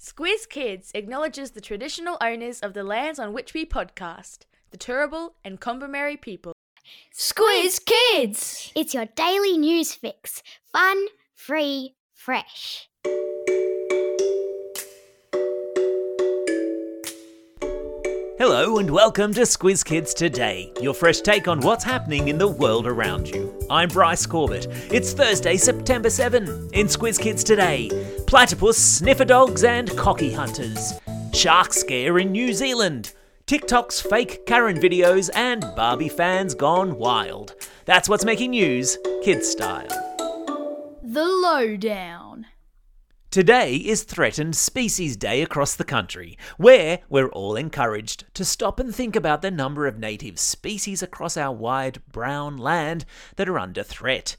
Squiz Kids acknowledges the traditional owners of the lands on which we podcast, the Turrbal and Kombumerri people. Squiz Kids! It's your daily news fix. Fun, free, fresh. Hello and welcome to Squiz Kids Today, your fresh take on what's happening in the world around you. I'm Bryce Corbett. It's Thursday, September 7. In Squiz Kids Today, platypus, sniffer dogs, and cocky hunters. Shark scare in New Zealand. TikTok's fake Karen videos and Barbie fans gone wild. That's what's making news, kids style. The Lowdown. Today is Threatened Species Day across the country, where we're all encouraged to stop and think about the number of native species across our wide brown land that are under threat.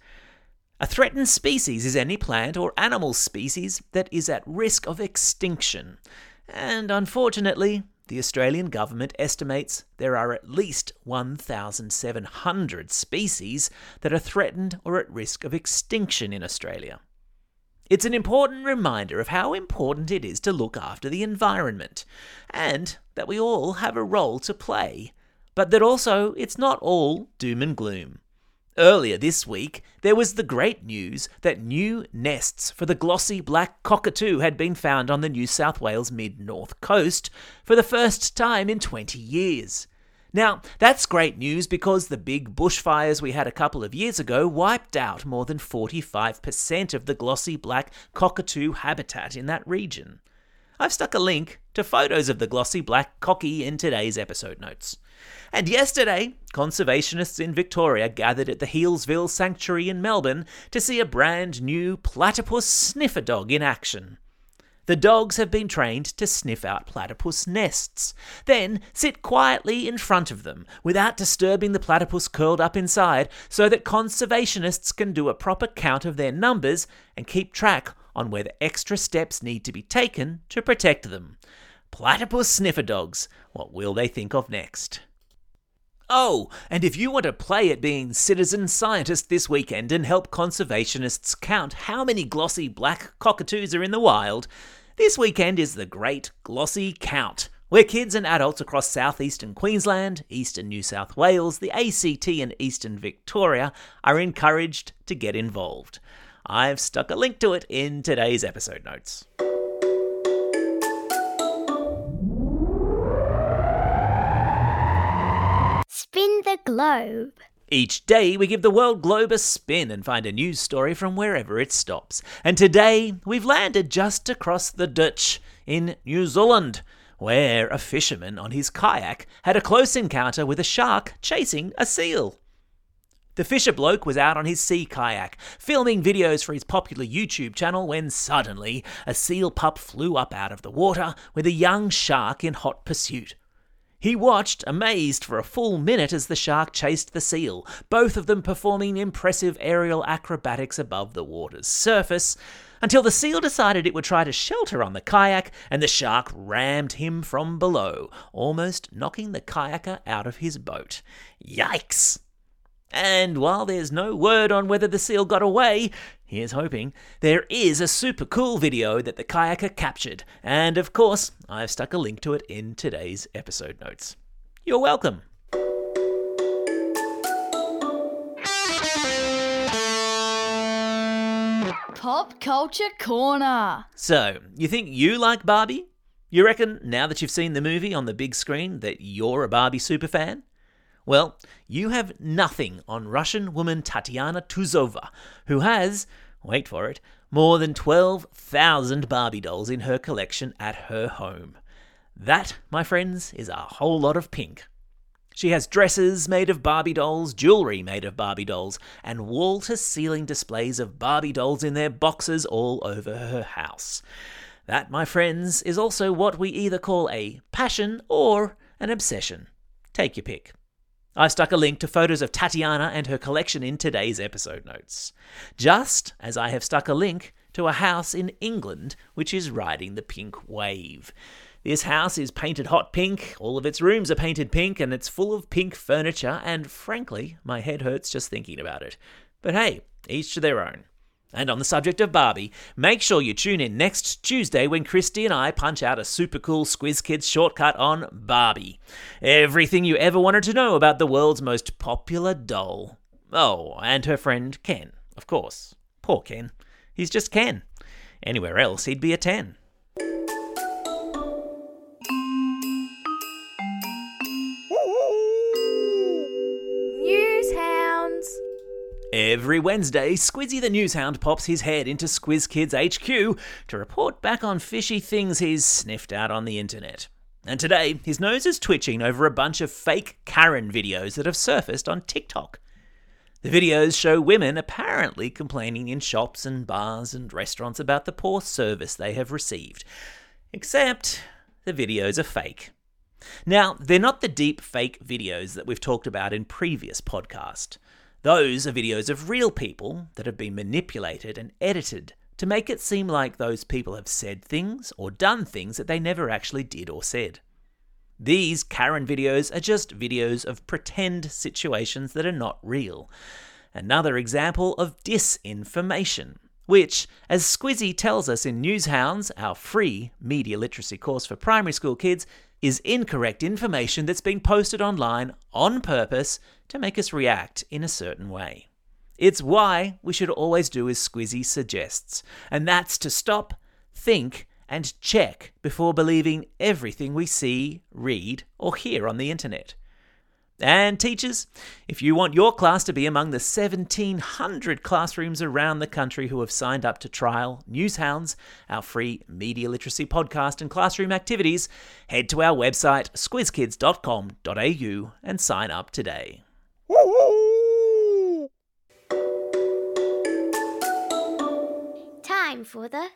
A threatened species is any plant or animal species that is at risk of extinction. And unfortunately, the Australian government estimates there are at least 1,700 species that are threatened or at risk of extinction in Australia. It's an important reminder of how important it is to look after the environment, and that we all have a role to play, but that also it's not all doom and gloom. Earlier this week, there was the great news that new nests for the glossy black cockatoo had been found on the New South Wales mid north coast for the first time in 20 years. Now, that's great news because the big bushfires we had a couple of years ago wiped out more than 45% of the glossy black cockatoo habitat in that region. I've stuck a link to photos of the glossy black cocky in today's episode notes. And yesterday, conservationists in Victoria gathered at the Healesville Sanctuary in Melbourne to see a brand new platypus sniffer dog in action. The dogs have been trained to sniff out platypus nests, then sit quietly in front of them without disturbing the platypus curled up inside so that conservationists can do a proper count of their numbers and keep track on whether extra steps need to be taken to protect them. Platypus sniffer dogs, what will they think of next? Oh, and if you want to play at being citizen scientist this weekend and help conservationists count how many glossy black cockatoos are in the wild, this weekend is the Great Glossy Count, where kids and adults across southeastern Queensland, eastern New South Wales, the ACT, and eastern Victoria are encouraged to get involved. I've stuck a link to it in today's episode notes. Spin the globe. Each day, we give the world globe a spin and find a news story from wherever it stops. And today, we've landed just across the ditch in New Zealand, where a fisherman on his kayak had a close encounter with a shark chasing a seal. The fisher bloke was out on his sea kayak, filming videos for his popular YouTube channel when suddenly a seal pup flew up out of the water with a young shark in hot pursuit. He watched, amazed, for a full minute as the shark chased the seal, both of them performing impressive aerial acrobatics above the water's surface, until the seal decided it would try to shelter on the kayak, and the shark rammed him from below, almost knocking the kayaker out of his boat. Yikes! And while there's no word on whether the seal got away, here's hoping, there is a super cool video that the kayaker captured, and of course, I've stuck a link to it in today's episode notes. You're welcome. Pop Culture Corner. So, you think you like Barbie? You reckon now that you've seen the movie on the big screen that you're a Barbie superfan? Well, you have nothing on Russian woman Tatiana Tuzova, who has, wait for it, more than 12,000 Barbie dolls in her collection at her home. That, my friends, is a whole lot of pink. She has dresses made of Barbie dolls, jewellery made of Barbie dolls, and wall to ceiling displays of Barbie dolls in their boxes all over her house. That, my friends, is also what we either call a passion or an obsession. Take your pick. I've stuck a link to photos of Tatiana and her collection in today's episode notes. Just as I have stuck a link to a house in England which is riding the pink wave. This house is painted hot pink, all of its rooms are painted pink, and it's full of pink furniture, and frankly, my head hurts just thinking about it. But hey, each to their own. And on the subject of Barbie, make sure you tune in next Tuesday when Christy and I punch out a super cool Squiz Kids shortcut on Barbie. Everything you ever wanted to know about the world's most popular doll. Oh, and her friend Ken, of course. Poor Ken. He's just Ken. Anywhere else, he'd be a 10. Every Wednesday, Squizzy the Newshound pops his head into Squiz Kids HQ to report back on fishy things he's sniffed out on the internet. And today, his nose is twitching over a bunch of fake Karen videos that have surfaced on TikTok. The videos show women apparently complaining in shops and bars and restaurants about the poor service they have received. Except the videos are fake. Now, they're not the deep fake videos that we've talked about in previous podcasts. Those are videos of real people that have been manipulated and edited to make it seem like those people have said things or done things that they never actually did or said. These Karen videos are just videos of pretend situations that are not real. Another example of disinformation, which, as Squizzy tells us in Newshounds, our free media literacy course for primary school kids, is incorrect information that's been posted online on purpose to make us react in a certain way. It's why we should always do as Squizzy suggests, and that's to stop, think, and check before believing everything we see, read, or hear on the internet. And teachers, if you want your class to be among the 1,700 classrooms around the country who have signed up to trial Newshounds, our free media literacy podcast and classroom activities, head to our website squizkids.com.au and sign up today. Time for the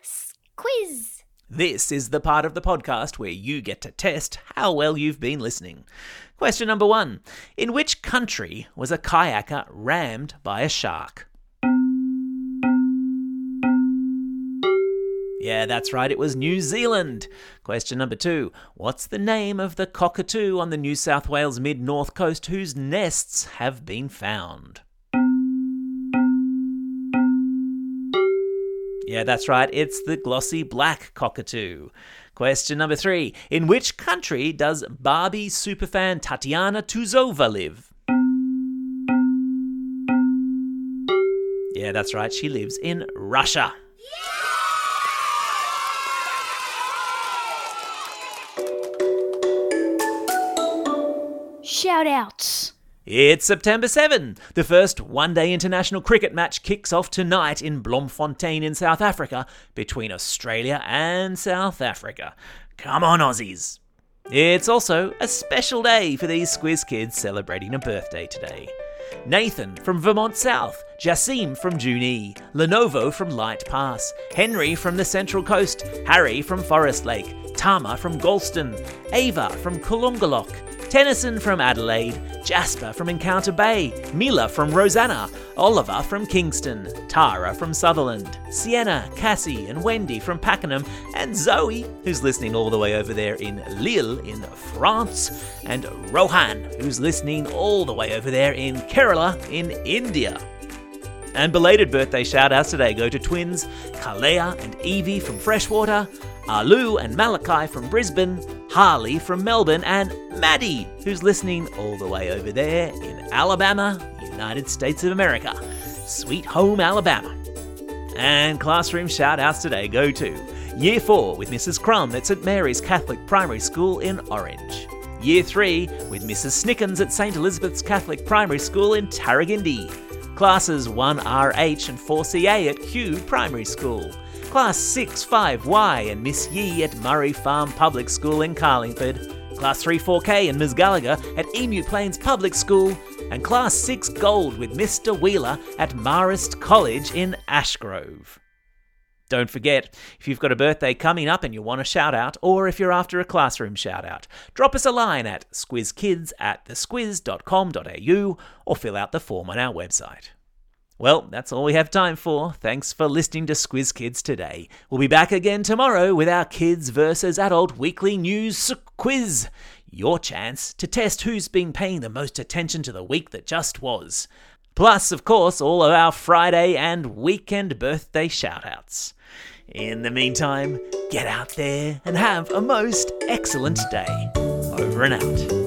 quiz. This is the part of the podcast where you get to test how well you've been listening. Question number one In which country was a kayaker rammed by a shark? Yeah, that's right, it was New Zealand. Question number two What's the name of the cockatoo on the New South Wales mid north coast whose nests have been found? Yeah, that's right. It's the glossy black cockatoo. Question number three. In which country does Barbie superfan Tatiana Tuzova live? Yeah, that's right. She lives in Russia. Shout outs. It's September 7. The first one day international cricket match kicks off tonight in Bloemfontein in South Africa between Australia and South Africa. Come on, Aussies. It's also a special day for these Squiz kids celebrating a birthday today. Nathan from Vermont South, Jasim from Junee, Lenovo from Light Pass, Henry from the Central Coast, Harry from Forest Lake, Tama from Galston, Ava from Kulungalok, Tennyson from Adelaide, Jasper from Encounter Bay, Mila from Rosanna, Oliver from Kingston, Tara from Sutherland, Sienna, Cassie, and Wendy from Pakenham, and Zoe, who's listening all the way over there in Lille in France, and Rohan, who's listening all the way over there in Kerala in India. And belated birthday shout outs today go to twins Kalea and Evie from Freshwater, Alu and Malachi from Brisbane, Harley from Melbourne, and Maddie, who's listening all the way over there in Alabama, United States of America. Sweet home, Alabama. And classroom shout outs today go to Year 4 with Mrs. Crumb at St Mary's Catholic Primary School in Orange. Year 3 with Mrs. Snickens at St Elizabeth's Catholic Primary School in Tarragindi. Classes 1RH and 4CA at Kew Primary School. Class 6-5Y and Miss Yee at Murray Farm Public School in Carlingford. Class 3-4K and Ms Gallagher at Emu Plains Public School. And Class 6 Gold with Mr Wheeler at Marist College in Ashgrove. Don't forget, if you've got a birthday coming up and you want a shout out, or if you're after a classroom shout out, drop us a line at squizkids at thesquiz.com.au or fill out the form on our website. Well, that's all we have time for. Thanks for listening to Squiz Kids today. We'll be back again tomorrow with our Kids versus Adult Weekly News Quiz. Your chance to test who's been paying the most attention to the week that just was. Plus, of course, all of our Friday and weekend birthday shoutouts. In the meantime, get out there and have a most excellent day. Over and out.